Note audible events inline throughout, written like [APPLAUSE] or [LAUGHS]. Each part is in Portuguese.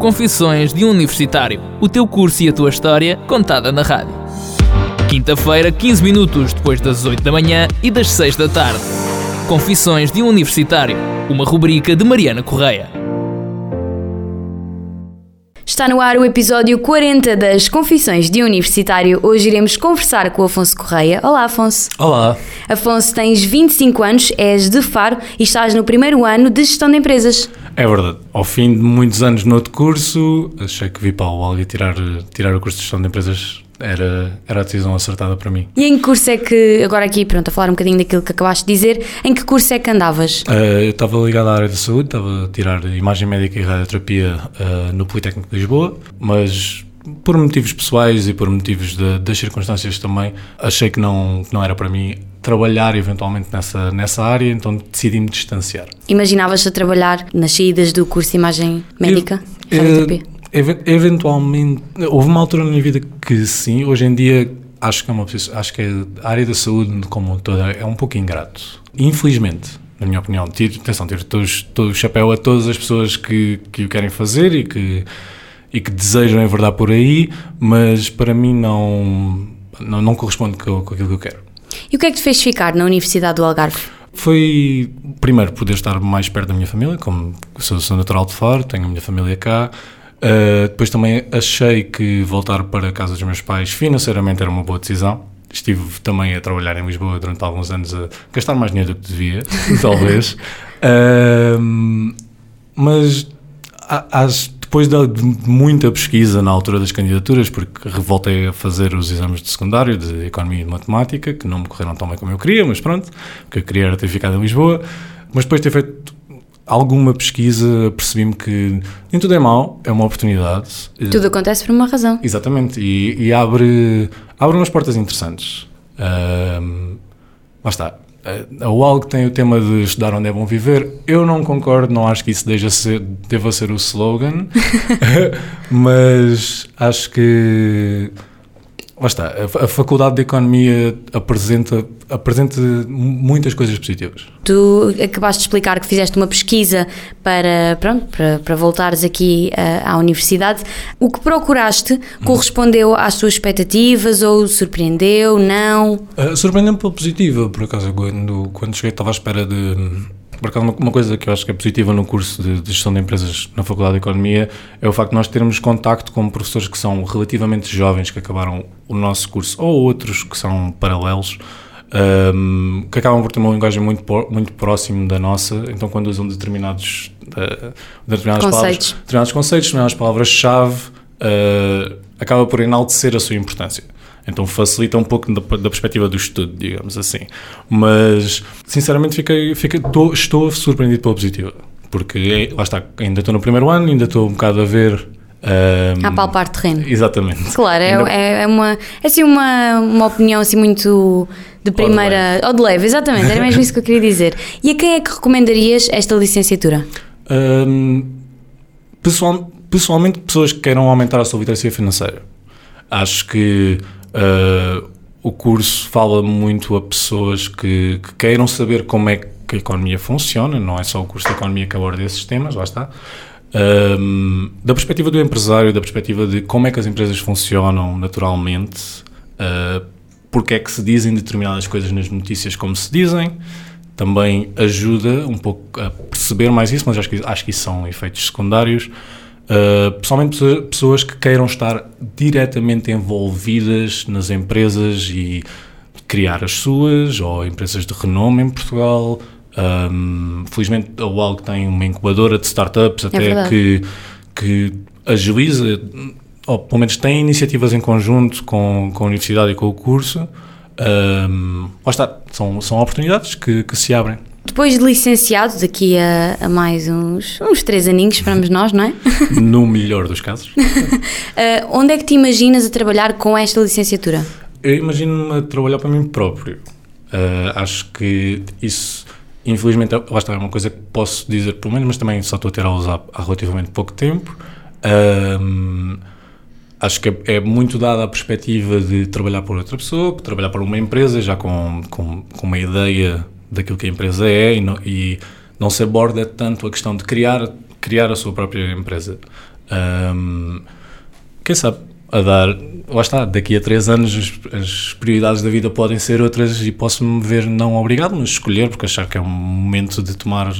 Confissões de um Universitário. O teu curso e a tua história contada na rádio. Quinta-feira, 15 minutos depois das 8 da manhã e das 6 da tarde. Confissões de um Universitário. Uma rubrica de Mariana Correia. Está no ar o episódio 40 das Confissões de um Universitário. Hoje iremos conversar com o Afonso Correia. Olá, Afonso. Olá. Afonso, tens 25 anos, és de Faro e estás no primeiro ano de Gestão de Empresas. É verdade. Ao fim de muitos anos no outro curso, achei que vir para o Alga tirar, tirar o curso de Gestão de Empresas era, era a decisão acertada para mim. E em que curso é que, agora aqui, pronto, a falar um bocadinho daquilo que acabaste de dizer, em que curso é que andavas? Uh, eu estava ligado à área da saúde, estava a tirar Imagem Médica e Radioterapia uh, no Politécnico de Lisboa, mas por motivos pessoais e por motivos de, das circunstâncias também, achei que não, que não era para mim trabalhar eventualmente nessa, nessa área, então decidi-me distanciar. Imaginavas a trabalhar nas saídas do curso de Imagem Médica? Eu, radioterapia? Eventualmente, houve uma altura na minha vida que sim, hoje em dia acho que é uma acho que a área da saúde como toda é um pouco ingrato. Infelizmente, na minha opinião, tiro, atenção, tiro todo, todo o chapéu a todas as pessoas que, que o querem fazer e que, e que desejam em verdade por aí, mas para mim não, não, não corresponde com, com aquilo que eu quero. E o que é que te fez ficar na Universidade do Algarve? Foi, primeiro, poder estar mais perto da minha família, como sou, sou natural de Faro, tenho a minha família cá, Uh, depois também achei que voltar para a casa dos meus pais financeiramente era uma boa decisão. Estive também a trabalhar em Lisboa durante alguns anos a gastar mais dinheiro do que devia, [LAUGHS] talvez. Uh, mas as, depois de muita pesquisa na altura das candidaturas, porque voltei a fazer os exames de secundário de Economia e de Matemática, que não me correram tão bem como eu queria, mas pronto, porque eu queria era ter ficado em Lisboa. Mas depois de ter feito alguma pesquisa percebi-me que nem tudo é mau, é uma oportunidade. Tudo acontece por uma razão. Exatamente, e, e abre, abre umas portas interessantes. Um, lá está. A UALG tem o tema de estudar onde é bom viver. Eu não concordo, não acho que isso deva ser, deva ser o slogan, [LAUGHS] [LAUGHS] mas acho que Lá está, a, Faculdade de Economia apresenta, apresenta muitas coisas positivas. Tu acabaste de explicar que fizeste uma pesquisa para, pronto, para, para voltares aqui à, à universidade. O que procuraste correspondeu às tuas expectativas ou surpreendeu, não? Uh, Surpreendeu-me pela positiva, por acaso, quando, quando cheguei estava à espera de por acaso, uma, coisa que eu acho que é positiva no curso de, de, gestão de empresas na Faculdade de Economia é o facto de nós termos contacto com professores que são relativamente jovens, que acabaram o nosso curso, ou outros que são paralelos, um, que acabam por ter uma linguagem muito, muito próxima da nossa, então quando usam determinados, uh, determinadas conceitos. palavras, determinados conceitos, determinadas palavras-chave, uh, acaba por enaltecer a sua importância. Então facilita um pouco da, da, perspectiva do estudo, digamos assim. Mas, sinceramente, fiquei, fiquei, tô, estou surpreendido pela positiva. Porque, lá está, ainda estou no primeiro ano, ainda estou um bocado a ver um, a palpar terreno. Exatamente. Claro, é, é, é, uma, é assim uma, uma opinião assim muito de primeira. Ou de, leve, exatamente, era mesmo isso que eu queria dizer. E a quem é que recomendarias esta licenciatura? Um, pessoal, pessoalmente, pessoas que queiram aumentar a sua literacia financeira. Acho que Uh, o curso fala muito a pessoas que, que, queiram saber como é que a economia funciona, não é só o curso de economia que aborda esses temas, lá está. Um, da perspectiva do empresário, da perspectiva de como é que as empresas funcionam naturalmente, uh, porque é que se dizem determinadas coisas nas notícias como se dizem, também ajuda um pouco a perceber mais isso, mas acho que, acho que isso são efeitos secundários. Uh, pessoalmente pessoas que queiram estar diretamente envolvidas nas empresas e criar as suas, ou empresas de renome em Portugal. Um, felizmente a UALG tem uma incubadora de startups é até que, que agiliza, ou pelo menos tem iniciativas em conjunto com, com a universidade e com o curso. Um, lá está, são, são oportunidades que, que se abrem. Depois de licenciado, daqui a, a, mais uns, uns três aninhos, esperamos nós, não é? [LAUGHS] No melhor dos casos. uh, [LAUGHS] onde é que te imaginas a trabalhar com esta licenciatura? Eu imagino-me a trabalhar para mim próprio. Uh, acho que isso, infelizmente, lá está, é uma coisa que posso dizer pelo menos, mas também só estou a ter aulas há, há relativamente pouco tempo. Uh, acho que é, é, muito dada a perspectiva de trabalhar por outra pessoa, trabalhar para uma empresa já com, com, com uma ideia daquilo que a empresa é e não, e não se aborda tanto a questão de criar, criar a sua própria empresa. Um, quem sabe, a dar, lá está, daqui a três anos as, as prioridades da vida podem ser outras e posso-me ver não obrigado, mas escolher, porque achar que é um momento de tomar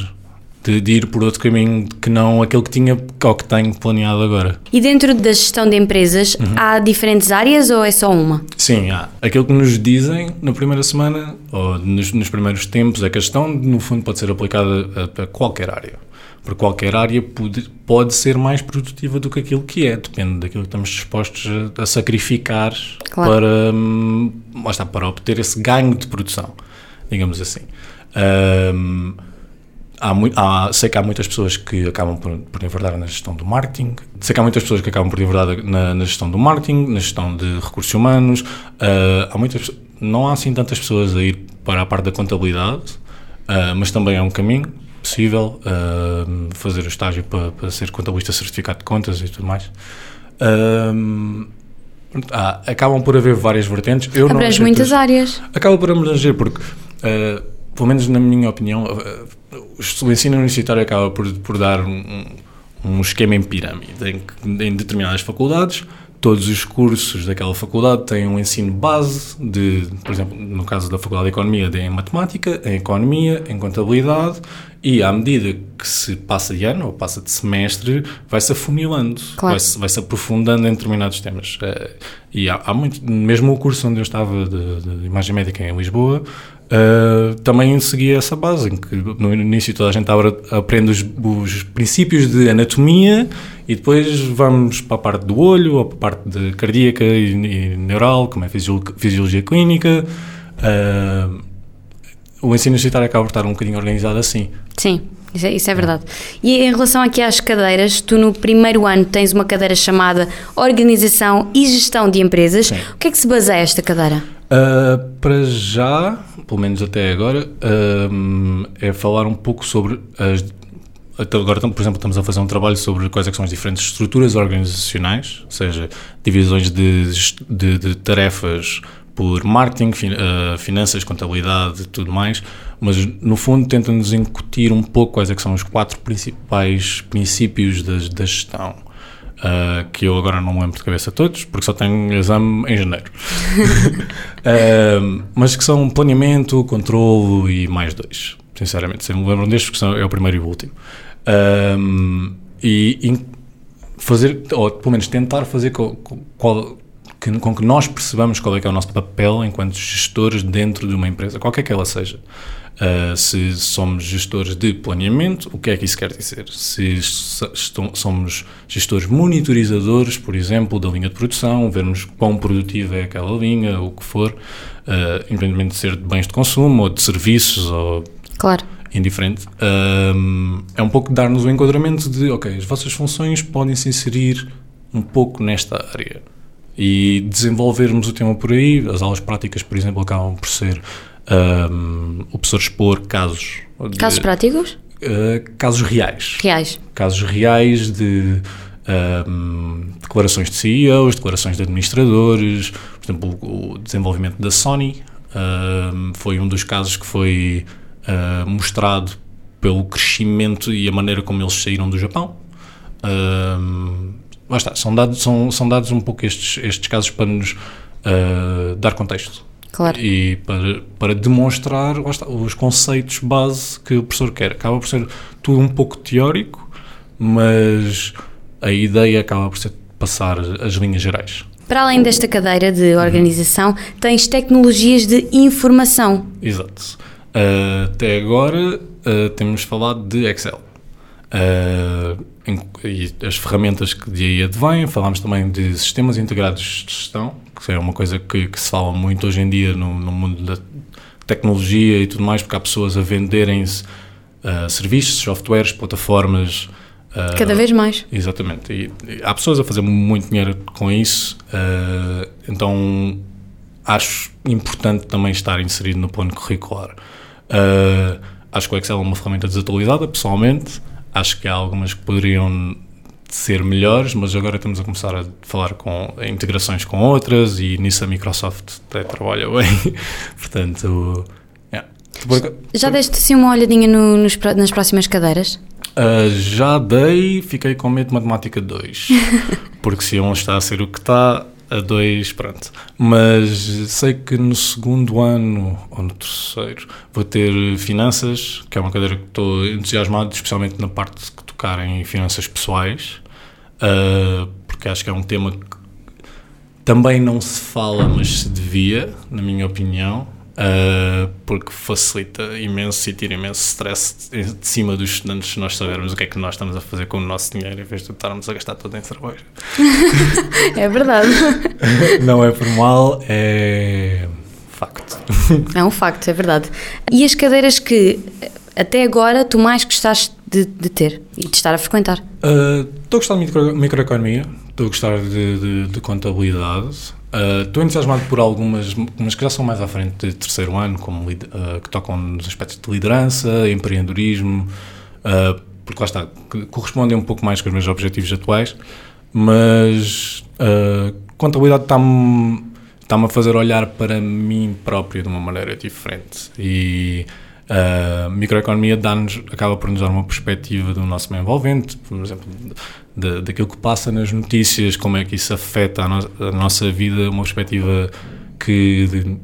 de, de, ir por outro caminho que não aquele que tinha ou que tenho planeado agora. E dentro da gestão de empresas, uhum. há diferentes áreas ou é só uma? Sim, há. Aquilo que nos dizem na primeira semana ou nos, nos primeiros tempos é que a gestão, no fundo, pode ser aplicada a, a qualquer área. Porque qualquer área pode, pode ser mais produtiva do que aquilo que é, depende daquilo que estamos dispostos a, a sacrificar claro. para, hum, está, para obter esse ganho de produção, digamos assim. Um, há, há, sei que há muitas pessoas que acabam por, por enverdar na gestão do marketing, sei que há muitas pessoas que acabam por enverdar na, na gestão do marketing, na gestão de recursos humanos, uh, há muitas, não há assim tantas pessoas a ir para a parte da contabilidade, uh, mas também é um caminho possível uh, fazer o estágio para, para, ser contabilista certificado de contas e tudo mais. Ah, acabam por haver várias vertentes. Eu Abrange muitas áreas. Acaba por abranger, porque, pelo menos na minha opinião, o ensino universitário acaba por, por dar um, um esquema em pirâmide, em que em determinadas faculdades todos os cursos daquela faculdade têm um ensino base de, por exemplo, no caso da Faculdade de Economia, de, em Matemática, em Economia, em Contabilidade, e à medida que se passa de ano ou passa de semestre, vai-se afunilando, claro. vai-se vai -se aprofundando em determinados temas. Eh, e há, há, muito, mesmo o curso onde eu estava de, de Imagem Médica em Lisboa, Uh, também seguia essa base, em que no início toda a gente aprende os, os, princípios de anatomia e depois vamos para a parte do olho, ou para a parte de cardíaca e, e neural, como é fisiologia clínica. Uh, o ensino universitário acaba por estar um bocadinho organizado assim. Sim, isso é, isso é, verdade. E em relação aqui às cadeiras, tu no primeiro ano tens uma cadeira chamada Organização e Gestão de Empresas. Sim. O que é que se baseia esta cadeira? Uh, para já, pelo menos até agora, uh, é falar um pouco sobre as. Até agora, por exemplo, estamos a fazer um trabalho sobre quais é são as diferentes estruturas organizacionais, ou seja, divisões de, de, de tarefas por marketing, uh, finanças, contabilidade e tudo mais, mas no fundo tenta-nos incutir um pouco quais é são os quatro principais princípios da, da gestão uh, que eu agora não me lembro de cabeça todos, porque só tenho exame em janeiro. uh, [LAUGHS] mas que são planeamento, controlo e mais dois, sinceramente. Se me lembram destes, porque são, é o primeiro e o último. Uh, e fazer, ou pelo menos tentar fazer qual, qual que, com que nós percebamos qual é que é o nosso papel enquanto gestores dentro de uma empresa, qualquer que ela seja. Uh, se somos gestores de planeamento, o que é que isso quer dizer? Se somos gestores monitorizadores, por exemplo, da linha de produção, vermos quão produtiva é aquela linha, o que for, uh, independentemente de ser de bens de consumo ou de serviços ou claro. indiferente, uh, é um pouco dar-nos o enquadramento de, ok, as vossas funções podem se inserir um pouco nesta área e desenvolvermos o tema por aí. As aulas práticas, por exemplo, acabam por ser um, o professor expor casos. De, casos práticos? Uh, casos reais. Reais. Casos reais de um, declarações de CEOs, declarações de administradores, por exemplo, o desenvolvimento da Sony um, foi um dos casos que foi uh, mostrado pelo crescimento e a maneira como eles saíram do Japão. Um, lá está, são dados, são, são dados um pouco estes, estes casos para nos uh, dar contexto. Claro. E para, para demonstrar está, os conceitos base que o professor quer. Acaba por ser tudo um pouco teórico, mas a ideia acaba por ser passar as linhas gerais. Para além desta cadeira de organização, tens tecnologias de informação. Exato. Uh, até agora uh, temos falado de Excel. Uh, e as ferramentas que de aí advêm, falámos também de sistemas integrados de gestão, que é uma coisa que, que se fala muito hoje em dia no, no, mundo da tecnologia e tudo mais, porque há pessoas a venderem-se uh, serviços, softwares, plataformas. Uh, Cada vez mais. Exatamente. E, e, há pessoas a fazer muito dinheiro com isso, então acho importante também estar inserido no plano curricular. acho que o Excel é uma ferramenta desatualizada, pessoalmente. Acho que há algumas que poderiam ser melhores, mas agora estamos a começar a falar com integrações com outras e nisso a Microsoft até trabalha bem. [LAUGHS] Portanto, yeah. Já deste assim uma olhadinha no, nos, nas próximas cadeiras? Uh, já dei, fiquei com medo de matemática 2. [LAUGHS] porque se 1 está a ser o que está, a 2, pronto. Mas sei que no segundo ano, ou no terceiro, vou ter finanças, que é uma cadeira que estou entusiasmado, especialmente na parte que tocar em finanças pessoais, uh, porque acho que é um tema que também não se fala, mas se devia, na minha opinião. Uh, porque facilita imenso e tira imenso stress de, de cima dos estudantes se nós sabermos o que é que nós estamos a fazer com o nosso dinheiro em vez de estarmos a gastar todo em cerveja. [LAUGHS] é verdade. [LAUGHS] Não é por mal, é facto. É um facto, é verdade. E as cadeiras que até agora tu mais gostaste de, de ter e de estar a frequentar? Uh, estou a gostar de micro, microeconomia, estou a gostar de, de, de contabilidade. Uh, estou entusiasmado por algumas, umas que já são mais à frente de terceiro ano, como uh, que tocam nos aspectos de liderança, empreendedorismo, porque lá está, correspondem um pouco mais com os meus objetivos atuais, mas contabilidade está-me está a fazer olhar para mim próprio de uma maneira diferente e a microeconomia dá-nos, acaba por nos dar uma perspectiva do nosso meio envolvente, por exemplo, de, daquilo que passa nas notícias, como é que isso afeta a, no, a nossa vida, uma perspectiva que de,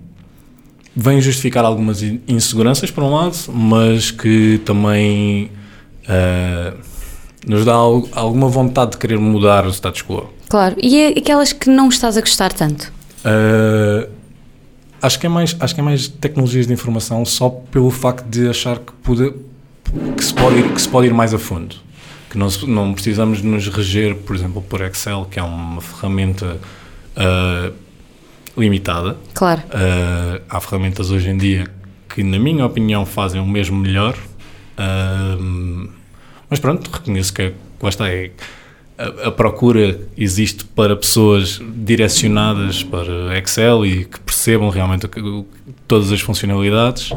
vem justificar algumas inseguranças, por um lado, mas que também uh, nos dá alguma vontade de querer mudar o status quo. Claro, e é aquelas que não estás a gostar tanto? Uh, Acho que é mais, acho que é mais tecnologias de informação só pelo facto de achar que, pode, que, se, pode ir, que se pode ir mais a fundo. Que não, não precisamos nos reger, por exemplo, por Excel, que é uma ferramenta uh, limitada. Claro. Uh, há ferramentas hoje em dia que, na minha opinião, fazem o mesmo melhor. Uh, mas pronto, reconheço que, lá está, é, a, a, procura existe para pessoas direcionadas para Excel e que percebam realmente todas as funcionalidades,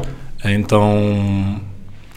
então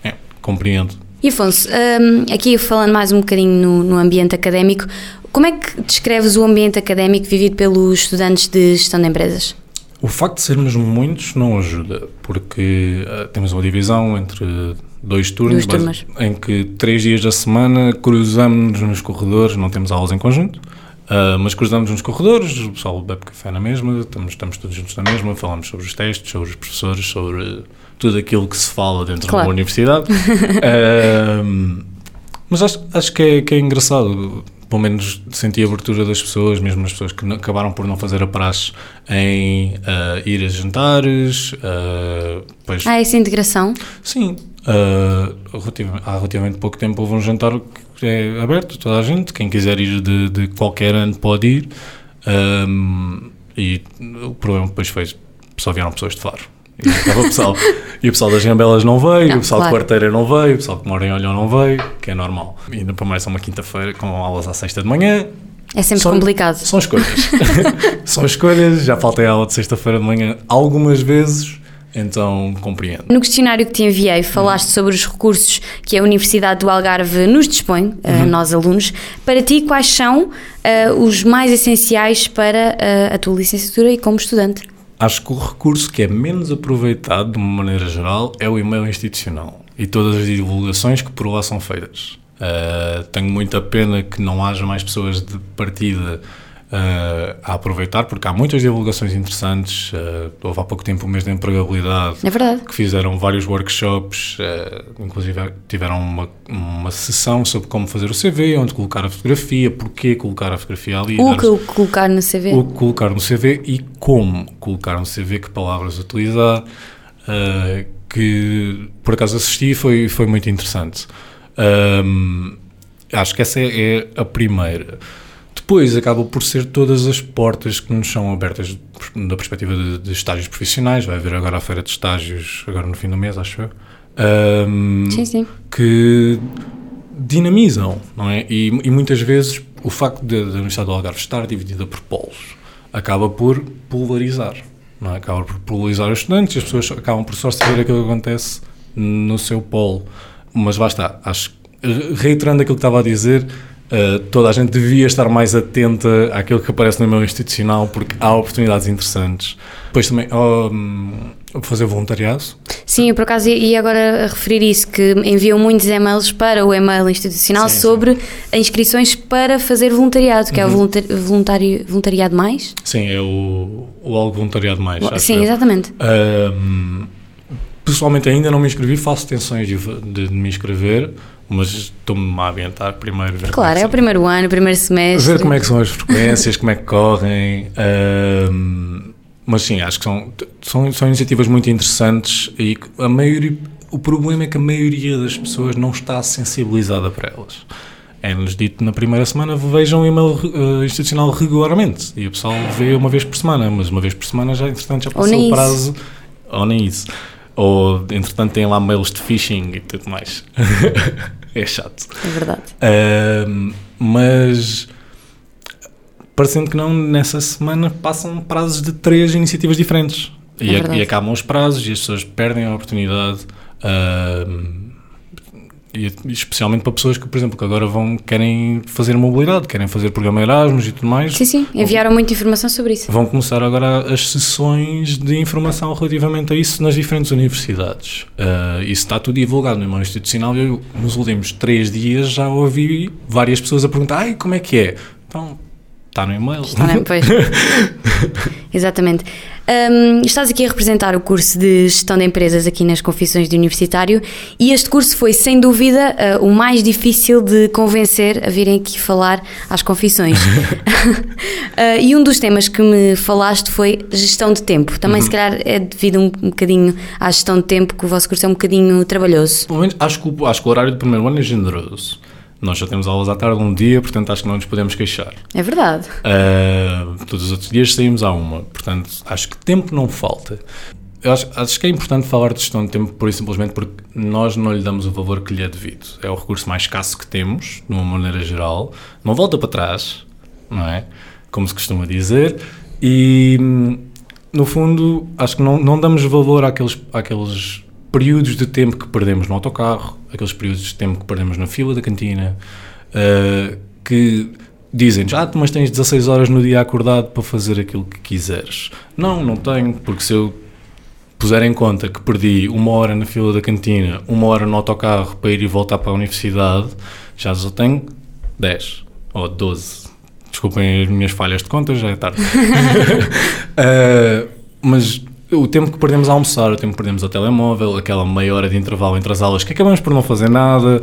é, compreendo. E Afonso, um, aqui falando mais um bocadinho no, no, ambiente académico, como é que descreves o ambiente académico vivido pelos estudantes de gestão de empresas? O facto de sermos muitos não ajuda, porque uh, temos uma divisão entre dois turnos, mas, em que três dias da semana cruzamos nos corredores, não temos aulas em conjunto, uh, mas cruzamos nos corredores, o pessoal bebe café na mesma, estamos, estamos todos juntos na mesma, falamos sobre os testes, sobre os professores, sobre tudo aquilo que se fala dentro claro. de uma universidade. uh, [LAUGHS] mas acho, acho que, é, que é engraçado pelo menos senti a abertura das pessoas, mesmo as pessoas que acabaram por não fazer a praxe em uh, ir a jantares. Uh, pois, ah, essa integração? Sim. Uh, relativamente, há relativamente pouco tempo houve um jantar que é aberto a toda a gente. Quem quiser ir de, de qualquer ano pode ir. Um, e o problema depois foi só vieram pessoas de Faro. E, o pessoal, e o pessoal das Gambelas não veio, não, o pessoal claro. de Quarteira não veio, o pessoal que mora em Olhão não veio, que é normal. E ainda para mais é uma quinta-feira com aulas à sexta de manhã. É sempre são, complicado. São escolhas. [LAUGHS] são escolhas, já faltei a aula de sexta-feira de manhã algumas vezes, então compreendo. No questionário que te enviei, falaste uhum. sobre os recursos que a Universidade do Algarve nos dispõe, uhum. nós alunos. Para ti, quais são uh, os mais essenciais para uh, a tua licenciatura e como estudante? Acho que o recurso que é menos aproveitado, de uma maneira geral, é o e-mail institucional e todas as divulgações que por lá são feitas. Uh, tenho muita pena que não haja mais pessoas de partida uh, a aproveitar, porque há muitas divulgações interessantes. Uh, houve há pouco tempo o mês da empregabilidade, é que fizeram vários workshops, uh, inclusive tiveram uma, uma sessão sobre como fazer o CV, onde colocar a fotografia, porquê colocar a fotografia ali. O que colocar no CV. O que colocar no CV e como colocar no CV, que palavras utilizar. que por acaso assisti e foi, foi muito interessante. Um, acho que essa é, é a primeira. Depois acaba por ser todas as portas que nos são abertas da perspectiva de, de estágios profissionais. Vai haver agora a feira de estágios, agora no fim do mês, acho eu. Um, sim, sim. Que dinamizam, não é? E, e muitas vezes o facto da Universidade do Algarve estar dividida por polos acaba por polarizar, não é? Acaba por polarizar os estudantes e as pessoas acabam por só saber aquilo que acontece no seu polo. Mas basta, acho reiterando aquilo que estava a dizer, Uh, toda a gente devia estar mais atenta àquilo que aparece no meu institucional porque há oportunidades interessantes. Depois também, oh, Fazer voluntariado. Sim, eu por acaso ia agora referir isso, que enviam muitos e-mails para o e-mail institucional Sim, sobre inscrições para fazer voluntariado, que é o voluntari- voluntário, voluntariado mais? Sim, é o, o Algo Voluntariado Mais. Sim, exatamente. Ahm, pessoalmente ainda não me inscrevi, faço tensões de, de me inscrever, mas estou-me a ambientar primeiro. Ver Claro, como é o primeiro ano, o primeiro semestre. Ver como é que são as frequências, como é que correm. mas sim, acho que são, são, são iniciativas muito interessantes e a maioria, o problema é que a maioria das pessoas não está sensibilizada para elas. É-nos dito na primeira semana, vejam o e-mail eh, institucional regularmente. E o pessoal vê uma vez por semana, mas uma vez por semana já, entretanto, já Ou passou o isso. prazo. Ou nem isso. Ou, entretanto, tem lá mails de phishing e tudo mais. [LAUGHS] é chato. É verdade. Ahm, mas parecendo que não, nessa semana passam prazos de três iniciativas diferentes. É E, e acabam os prazos e as pessoas perdem a oportunidade. ahm, e especialmente para pessoas que, por exemplo, que agora vão, querem fazer mobilidade, querem fazer programa Erasmus e tudo mais. Sim, sim, enviaram muita informação sobre isso. Vão começar agora as sessões de informação relativamente a isso nas diferentes universidades. Ah, isso está tudo divulgado no e-mail institucional. Eu, nos últimos três dias, já ouvi várias pessoas a perguntar: ai, como é que é? Então, está no e-mail. Está bem, pois. [LAUGHS] Exatamente. Hum, estás aqui a representar o curso de Gestão de Empresas aqui nas Confissões de Universitário e este curso foi, sem dúvida, uh, o mais difícil de convencer a virem aqui falar às confissões. [LAUGHS] [LAUGHS] Uh, e um dos temas que me falaste foi gestão de tempo. Também, se calhar, é devido um, um bocadinho à gestão de tempo que o vosso curso é um bocadinho trabalhoso. Pelo menos, acho, que, o- acho que o horário do primeiro ano é generoso. Nós já temos aulas à tarde um dia, portanto acho que não nos podemos queixar. É verdade. Uh, todos os outros dias saímos à uma, portanto acho que tempo não falta. Eu acho, acho que é importante falar de gestão de tempo, por simplesmente porque nós não lhe damos o valor que lhe é devido. É o recurso mais escasso que temos, de uma maneira geral. Não volta para trás, não é? Como se costuma dizer. E, no fundo, acho que não, não damos valor àqueles, àqueles períodos de tempo que perdemos no autocarro, aqueles períodos de tempo que perdemos na fila da cantina, uh, que dizem-nos, ah, mas tens 16 horas no dia acordado para fazer aquilo que quiseres. Não, não tenho, porque se eu puser em conta que perdi uma hora na fila da cantina, uma hora no autocarro para ir e voltar para a universidade, já só tenho 10 ou 12. Desculpem as minhas falhas de contas, já é tarde. Uh, [LAUGHS] mas o tempo que perdemos a almoçar, o tempo que perdemos ao telemóvel, aquela meia hora de intervalo entre as aulas que acabamos por não fazer nada,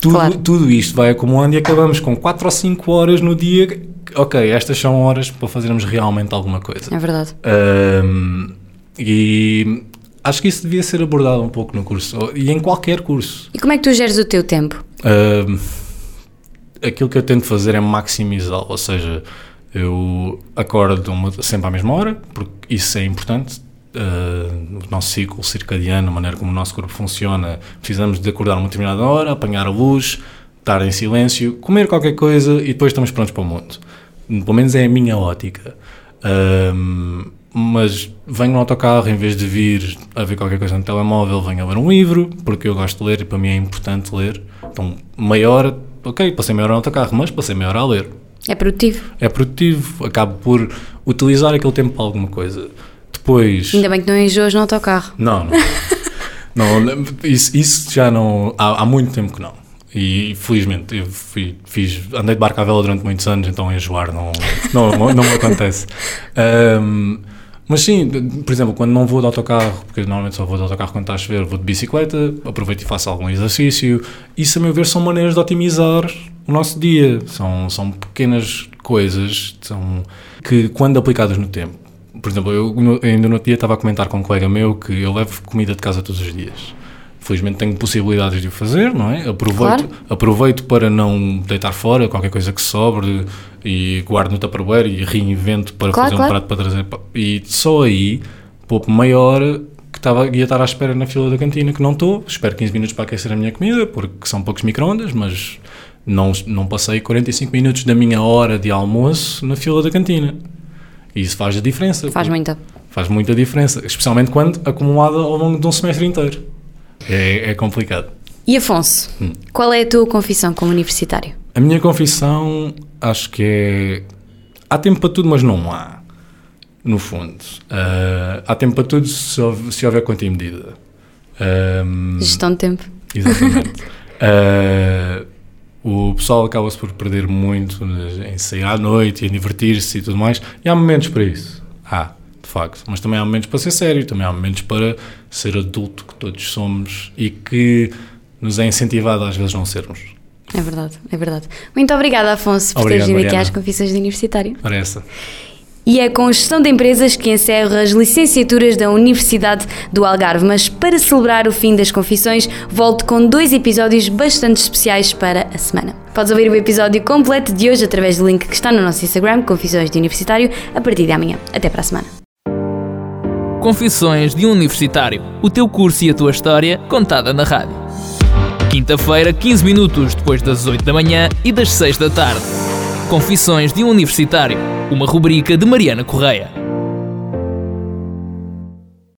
tudo, Claro. tudo isto vai acumulando e acabamos com 4 ou 5 horas no dia. Ok, estas são horas para fazermos realmente alguma coisa. É verdade. Um, e acho que isso devia ser abordado um pouco no curso e em qualquer curso. E como é que tu geres o teu tempo? Um, aquilo que eu tento fazer é maximizá-lo, ou seja, eu acordo uma- sempre à mesma hora, porque isso é importante. Uh, o nosso ciclo circadiano, a maneira como o nosso corpo funciona, precisamos de acordar uma determinada hora, apanhar a luz, estar em silêncio, comer qualquer coisa e depois estamos prontos para o mundo. Pelo menos é a minha ótica. Um, mas venho no autocarro, em vez de vir a ver qualquer coisa no telemóvel, venho a ler um livro, porque eu gosto de ler e para mim é importante ler. Então, meia hora, ok, passei meia hora no autocarro, mas passei meia hora a ler. É produtivo. É produtivo, acabo por utilizar aquele tempo para alguma coisa. Depois. Ainda bem que não enjoas no autocarro. Não, [LAUGHS] não. não isso, isso já não. Há, há muito tempo que não. E felizmente eu fui, fiz, andei de barco à vela durante muitos anos, então enjoar não, não, não me acontece. Ahm, mas sim, por exemplo, quando não vou de autocarro, porque normalmente só vou de autocarro quando está a chover, vou de bicicleta, aproveito e faço algum exercício. Isso, a meu ver, são maneiras de otimizar o nosso dia. São, são pequenas coisas são, que, quando aplicadas no tempo. Por exemplo, eu ainda no outro dia estava a comentar com um colega meu que eu levo comida de casa todos os dias. Felizmente tenho possibilidades de o fazer, não é? Aproveito, Claro. aproveito para não deitar fora qualquer coisa que sobre e guardo no Tupperware e reinvento para Claro, fazer um claro. prato para trazer. E só aí, pouco meia hora que estava, ia estar à espera na fila da cantina, que não estou. Espero 15 minutos para aquecer a minha comida, porque são poucos microondas, mas não, não passei 45 minutos da minha hora de almoço na fila da cantina. E isso faz a diferença. Faz muita. Faz muita diferença, especialmente quando acumulada ao longo de um semestre inteiro. É, é complicado. E Afonso, Hum. qual é a tua confissão como universitário? A minha confissão acho que é. Há tempo para tudo, mas não há. no fundo. Uh, há tempo para tudo se houver, se houver quanto em medida. Um, Gestão de tempo. Exatamente. uh, [LAUGHS] o pessoal acaba-se por perder muito em sair à noite e divertir-se e tudo mais. E há momentos para isso. Há, de facto. Mas também há momentos para ser sério, também há momentos para ser adulto, que todos somos e que nos é incentivado às vezes não sermos. É verdade, é verdade. Muito obrigada, Afonso, por teres vindo aqui às Confissões de Universitário. Parece. E é com gestão de empresas que encerra as licenciaturas da Universidade do Algarve. Mas para celebrar o fim das confissões, volto com dois episódios bastante especiais para a semana. Podes ouvir o episódio completo de hoje através do link que está no nosso Instagram, Confissões de Universitário, a partir de amanhã. Até para a semana. Confissões de um Universitário. O teu curso e a tua história contada na rádio. Quinta-feira, 15 minutos depois das 8 da manhã e das 6 da tarde. Confissões de um Universitário uma rubrica de Mariana Correia.